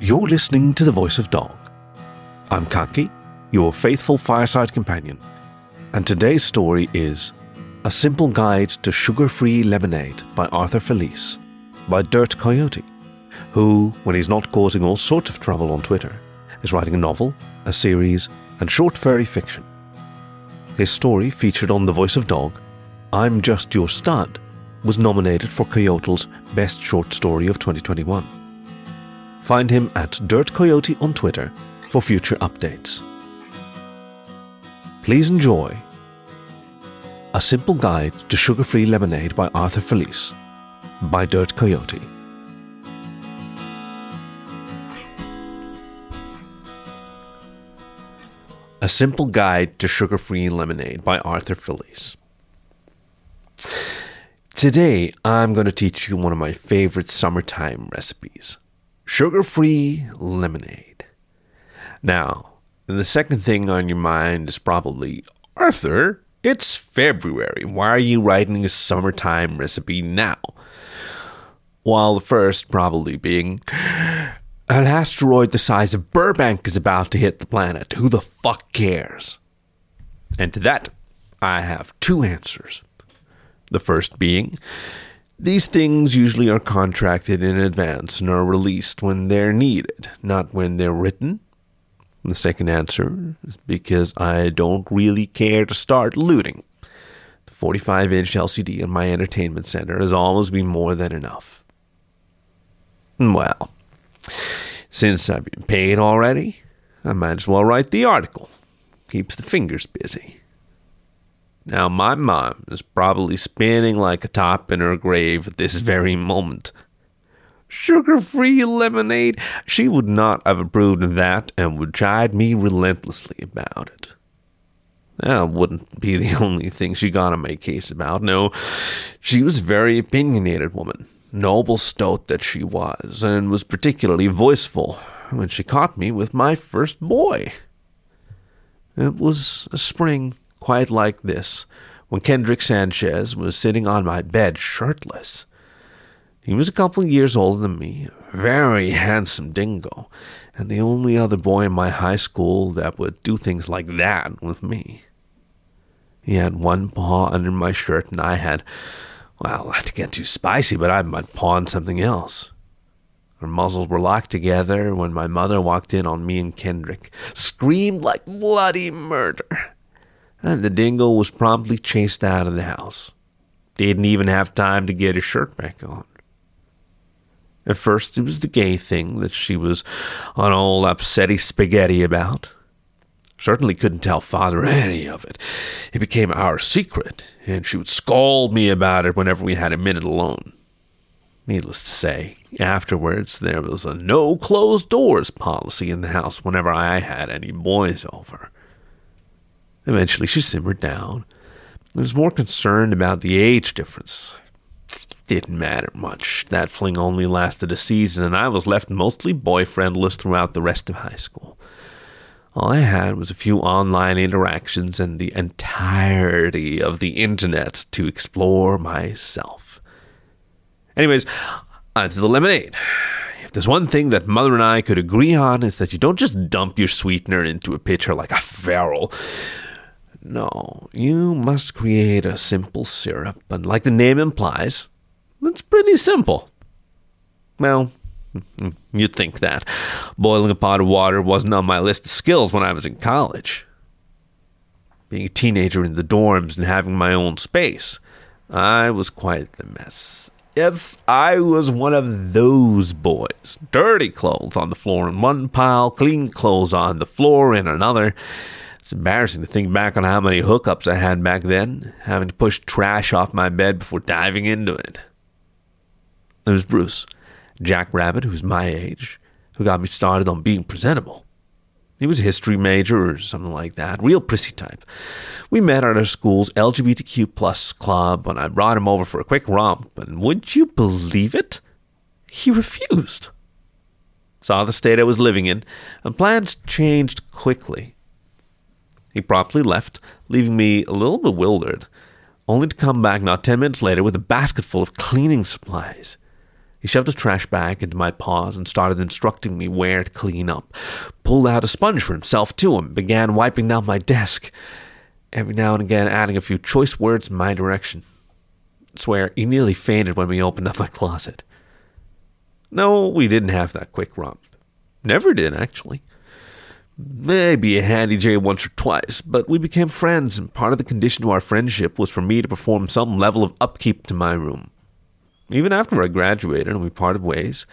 You're listening to The Voice of Dog. I'm Khaki, your faithful fireside companion, and today's story is A Simple Guide to Sugar Free Lemonade by Arthur Felice by Dirt Coyote, who, when he's not causing all sorts of trouble on Twitter, is writing a novel, a series, and short furry fiction. His story, featured on The Voice of Dog, I'm Just Your Stud, was nominated for Coyotl's Best Short Story of 2021. Find him at Dirt Coyote on Twitter for future updates. Please enjoy A Simple Guide to Sugar Free Lemonade by Arthur Felice by Dirt Coyote. A Simple Guide to Sugar Free Lemonade by Arthur Felice. Today, I'm going to teach you one of my favorite summertime recipes sugar free lemonade. Now, the second thing on your mind is probably Arthur, it's February. Why are you writing a summertime recipe now? While the first probably being an asteroid the size of Burbank is about to hit the planet. Who the fuck cares? And to that, I have two answers. The first being, these things usually are contracted in advance and are released when they're needed, not when they're written. The second answer is because I don't really care to start looting. The 45 inch LCD in my entertainment center has always been more than enough. Well, since I've been paid already, I might as well write the article. Keeps the fingers busy. Now, my mom is probably spinning like a top in her grave at this very moment. Sugar free lemonade? She would not have approved of that and would chide me relentlessly about it. That wouldn't be the only thing she got on my case about. No, she was a very opinionated woman, noble stoat that she was, and was particularly voiceful when she caught me with my first boy. It was a spring quite like this when Kendrick Sanchez was sitting on my bed shirtless. He was a couple of years older than me, a very handsome dingo, and the only other boy in my high school that would do things like that with me. He had one paw under my shirt, and I had, well, not to get too spicy, but I my paw on something else. Our muzzles were locked together when my mother walked in on me and Kendrick, screamed like bloody murder, and the dingo was promptly chased out of the house. Didn't even have time to get his shirt back on. At first, it was the gay thing that she was on old upsetty spaghetti about. Certainly couldn't tell father any of it. It became our secret, and she would scold me about it whenever we had a minute alone. Needless to say, afterwards there was a no closed doors policy in the house whenever I had any boys over. Eventually she simmered down. I was more concerned about the age difference didn't matter much. That fling only lasted a season, and I was left mostly boyfriendless throughout the rest of high school. All I had was a few online interactions and the entirety of the internet to explore myself. Anyways, on to the lemonade. If there's one thing that Mother and I could agree on, is that you don't just dump your sweetener into a pitcher like a feral. No, you must create a simple syrup, and like the name implies, it's pretty simple. Well, mm, mm, you'd think that. Boiling a pot of water wasn't on my list of skills when I was in college. Being a teenager in the dorms and having my own space, I was quite the mess. Yes, I was one of those boys. Dirty clothes on the floor in one pile, clean clothes on the floor in another. It's embarrassing to think back on how many hookups I had back then, having to push trash off my bed before diving into it. There was Bruce, Jack Rabbit, who's my age, who got me started on being presentable. He was a history major or something like that, real prissy type. We met at our school's LGBTQ plus club, and I brought him over for a quick romp, and would you believe it? He refused. Saw the state I was living in, and plans changed quickly. He promptly left, leaving me a little bewildered, only to come back not ten minutes later with a basket full of cleaning supplies. He shoved a trash bag into my paws and started instructing me where to clean up. Pulled out a sponge for himself, too, and began wiping down my desk, every now and again adding a few choice words in my direction. I swear, he nearly fainted when we opened up my closet. No, we didn't have that quick romp. Never did, actually. Maybe a handy J once or twice, but we became friends, and part of the condition to our friendship was for me to perform some level of upkeep to my room even after I graduated and we parted ways,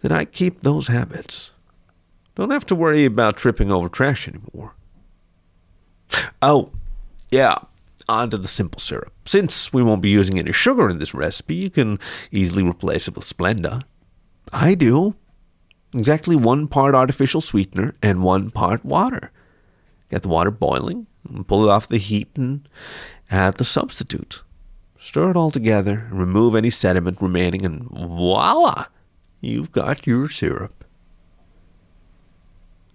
that I keep those habits. Don't have to worry about tripping over trash anymore. Oh, yeah, on to the simple syrup. Since we won't be using any sugar in this recipe, you can easily replace it with Splenda. I do. Exactly one part artificial sweetener and one part water. Get the water boiling, pull it off the heat, and add the substitute. Stir it all together, remove any sediment remaining, and voila! You've got your syrup.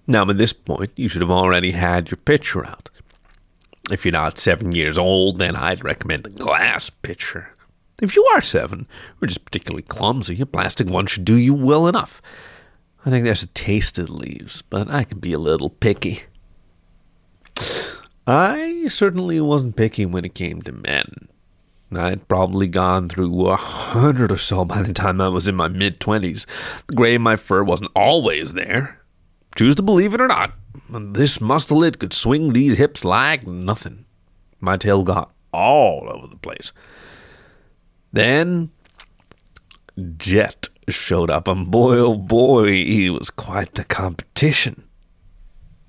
Now, at this point, you should have already had your pitcher out. If you're not seven years old, then I'd recommend a glass pitcher. If you are seven, or just particularly clumsy, a plastic one should do you well enough. I think there's a taste it leaves, but I can be a little picky. I certainly wasn't picky when it came to men. I'd probably gone through a hundred or so by the time I was in my mid twenties. The gray in my fur wasn't always there. Choose to believe it or not, this mustelid could swing these hips like nothing. My tail got all over the place. Then Jet showed up, and boy, oh boy, he was quite the competition.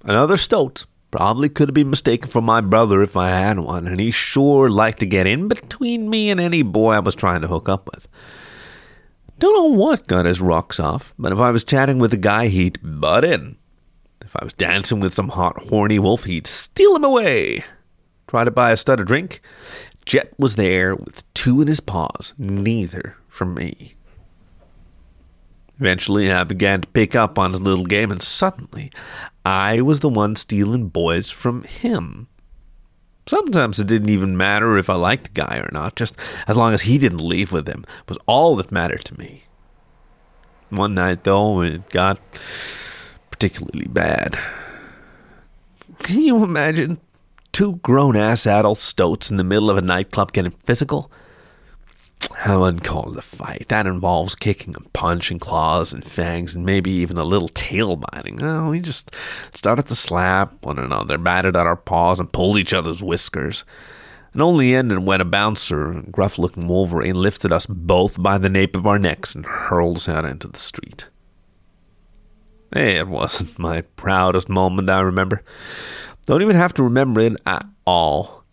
Another stoat Probably could have been mistaken for my brother if I had one, and he sure liked to get in between me and any boy I was trying to hook up with. Don't know what got his rocks off, but if I was chatting with a guy, he'd butt in. If I was dancing with some hot, horny wolf, he'd steal him away. Try to buy a stud a drink? Jet was there with two in his paws, neither for me. Eventually, I began to pick up on his little game, and suddenly, I was the one stealing boys from him. Sometimes it didn't even matter if I liked the guy or not, just as long as he didn't leave with him was all that mattered to me. One night, though, it got particularly bad. Can you imagine two grown ass adult stoats in the middle of a nightclub getting physical? I wouldn't fight. That involves kicking and punching, claws and fangs, and maybe even a little tail biting. No, we just started to slap one another, batted at our paws, and pulled each other's whiskers. And only ended when a bouncer, gruff looking Wolverine, lifted us both by the nape of our necks and hurled us out into the street. It wasn't my proudest moment, I remember. Don't even have to remember it at all.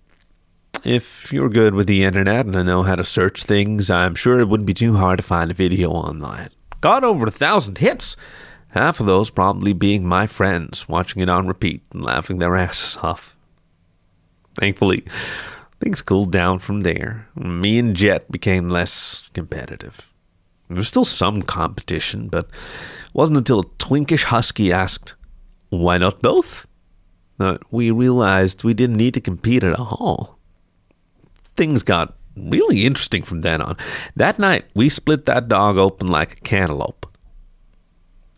If you're good with the internet and know how to search things, I'm sure it wouldn't be too hard to find a video online. Got over a thousand hits, half of those probably being my friends watching it on repeat and laughing their asses off. Thankfully, things cooled down from there. Me and Jet became less competitive. There was still some competition, but it wasn't until a twinkish husky asked, Why not both? that we realized we didn't need to compete at all things got really interesting from then on. That night, we split that dog open like a cantaloupe.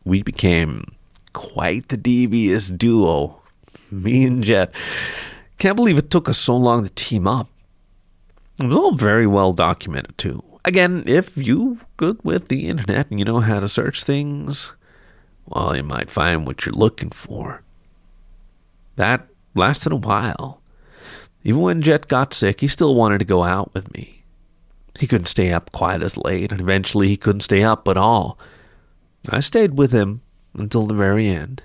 We became quite the devious duo, me and Jet. Can't believe it took us so long to team up. It was all very well documented, too. Again, if you good with the internet and you know how to search things, well, you might find what you're looking for. That lasted a while. Even when Jet got sick, he still wanted to go out with me. He couldn't stay up quite as late, and eventually he couldn't stay up at all. I stayed with him until the very end.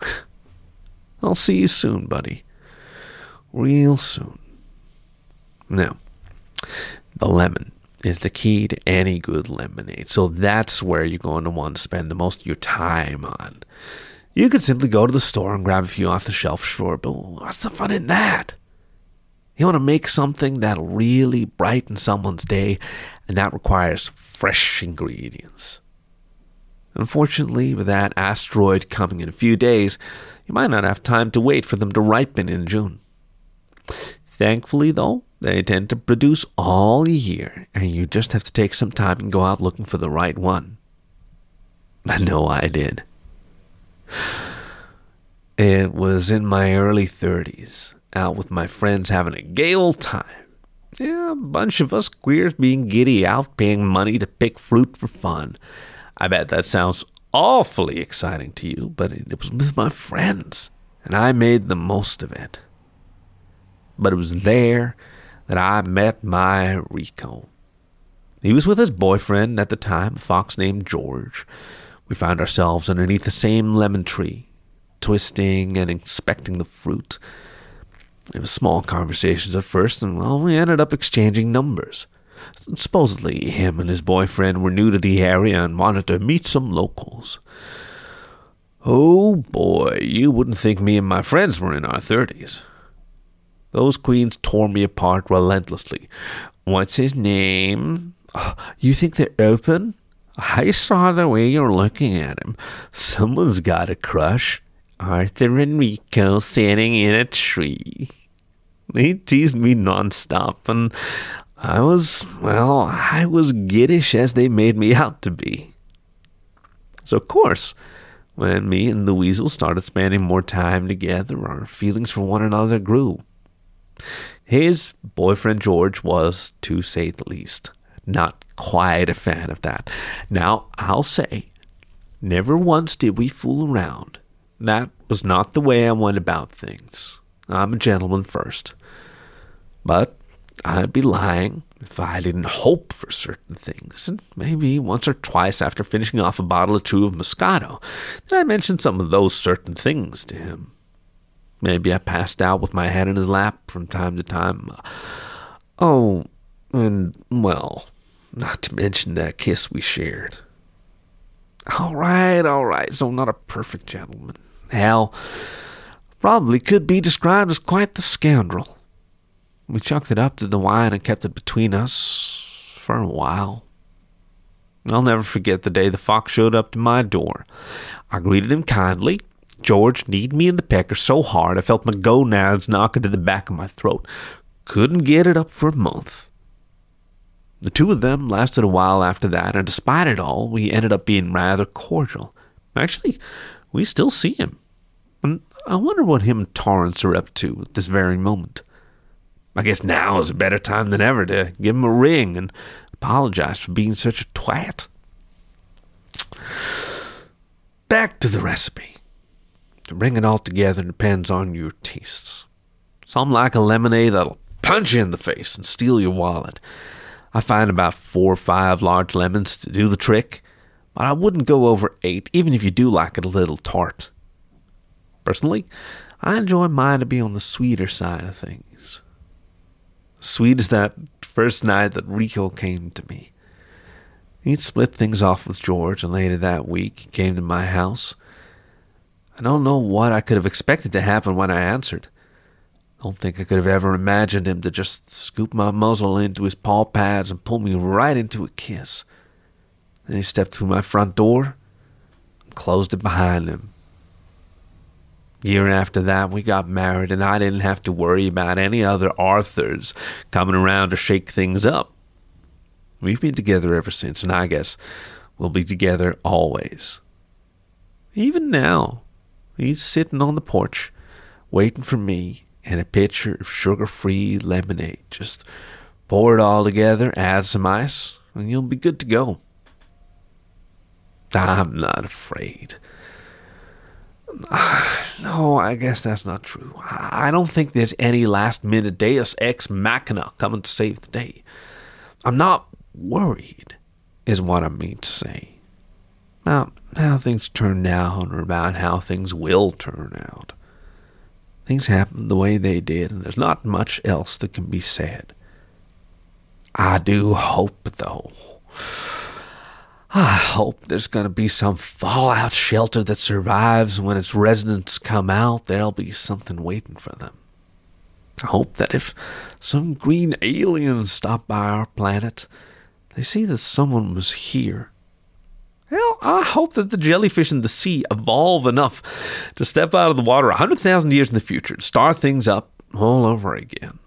I'll see you soon, buddy. Real soon. Now, the lemon is the key to any good lemonade. So that's where you're going to want to spend the most of your time on. You could simply go to the store and grab a few off the shelf, sure, but what's the fun in that? You want to make something that'll really brighten someone's day, and that requires fresh ingredients. Unfortunately, with that asteroid coming in a few days, you might not have time to wait for them to ripen in June. Thankfully, though, They tend to produce all year, and you just have to take some time and go out looking for the right one. I know I did. It was in my early 30s, out with my friends having a gay old time. Yeah, a bunch of us queers being giddy out paying money to pick fruit for fun. I bet that sounds awfully exciting to you, but it was with my friends, and I made the most of it. But it was there that I met my Rico. He was with his boyfriend at the time, a fox named George. We found ourselves underneath the same lemon tree, twisting and inspecting the fruit. It was small conversations at first, and well, we ended up exchanging numbers. Supposedly, him and his boyfriend were new to the area and wanted to meet some locals. Oh boy, you wouldn't think me and my friends were in our thirties. Those queens tore me apart relentlessly. What's his name? Oh, you think they're open? I saw the way you're looking at him. Someone's got a crush. Arthur and Rico sitting in a tree. They teased me nonstop, and I was, well, I was giddish as they made me out to be. So, of course, when me and the weasel started spending more time together, our feelings for one another grew. His boyfriend George was, to say the least, not quite a fan of that. Now, I'll say, never once did we fool around. That was not the way I went about things. I'm a gentleman first. But I'd be lying if I didn't hope for certain things, and maybe once or twice after finishing off a bottle or two of Moscato, that I mentioned some of those certain things to him. Maybe I passed out with my head in his lap from time to time. Oh, and, well, not to mention that kiss we shared. All right, all right, so not a perfect gentleman. Hell, probably could be described as quite the scoundrel. We chucked it up to the wine and kept it between us for a while. I'll never forget the day the fox showed up to my door. I greeted him kindly. George kneed me in the pecker so hard I felt my gonads knock into the back of my throat. Couldn't get it up for a month. The two of them lasted a while after that, and despite it all, we ended up being rather cordial. Actually, we still see him. And I wonder what him and Torrance are up to at this very moment. I guess now is a better time than ever to give him a ring and apologize for being such a twat. Back to the recipe. To bring it all together depends on your tastes. Some like a lemonade that'll punch you in the face and steal your wallet. I find about four or five large lemons to do the trick, but I wouldn't go over eight, even if you do like it a little tart. Personally, I enjoy mine to be on the sweeter side of things. Sweet as that first night that Rico came to me. He'd split things off with George, and later that week he came to my house. I don't know what I could have expected to happen when I answered. Don't think I could have ever imagined him to just scoop my muzzle into his paw pads and pull me right into a kiss. Then he stepped through my front door and closed it behind him. Year after that, we got married, and I didn't have to worry about any other Arthurs coming around to shake things up. We've been together ever since, and I guess we'll be together always. Even now, he's sitting on the porch, waiting for me and a pitcher of sugar free lemonade. Just pour it all together, add some ice, and you'll be good to go. I'm not afraid. No, I guess that's not true. I don't think there's any last minute deus ex machina coming to save the day. I'm not worried, is what I mean to say. About how things turn out or about how things will turn out. Things happen the way they did, and there's not much else that can be said. I do hope, though. I hope there's going to be some fallout shelter that survives and when its residents come out. There'll be something waiting for them. I hope that if some green aliens stop by our planet, they see that someone was here well, I hope that the jellyfish in the sea evolve enough to step out of the water a 100,000 years in the future and start things up all over again.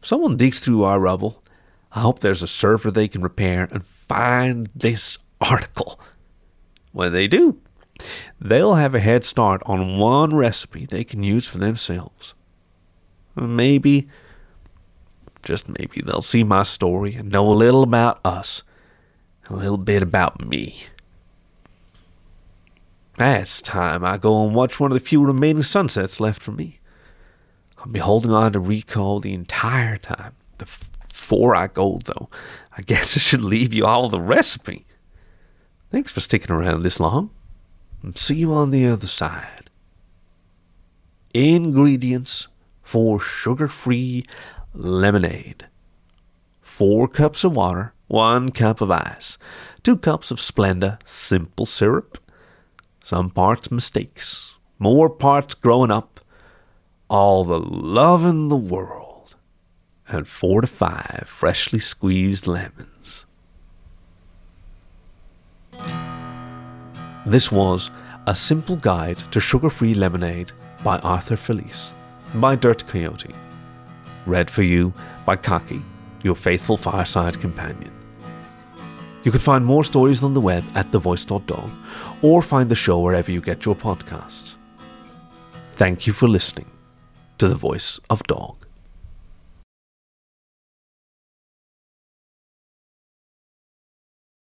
if someone digs through our rubble, I hope there's a server they can repair and find this article. When they do, they'll have a head start on one recipe they can use for themselves. Maybe, just maybe, they'll see my story and know a little about us, a little bit about me. That's time I go and watch one of the few remaining sunsets left for me. I'll be holding on to Rico the entire time. Before I go, though, I guess I should leave you all the recipe. Thanks for sticking around this long. See you on the other side. Ingredients for sugar free lemonade 4 cups of water, 1 cup of ice, 2 cups of Splenda simple syrup, some parts mistakes, more parts growing up, all the love in the world, and 4 to 5 freshly squeezed lemons. This was A Simple Guide to Sugar Free Lemonade by Arthur Felice, by Dirt Coyote. Read for you by Khaki, your faithful fireside companion. You can find more stories on the web at thevoice.dog or find the show wherever you get your podcasts. Thank you for listening to The Voice of Dog.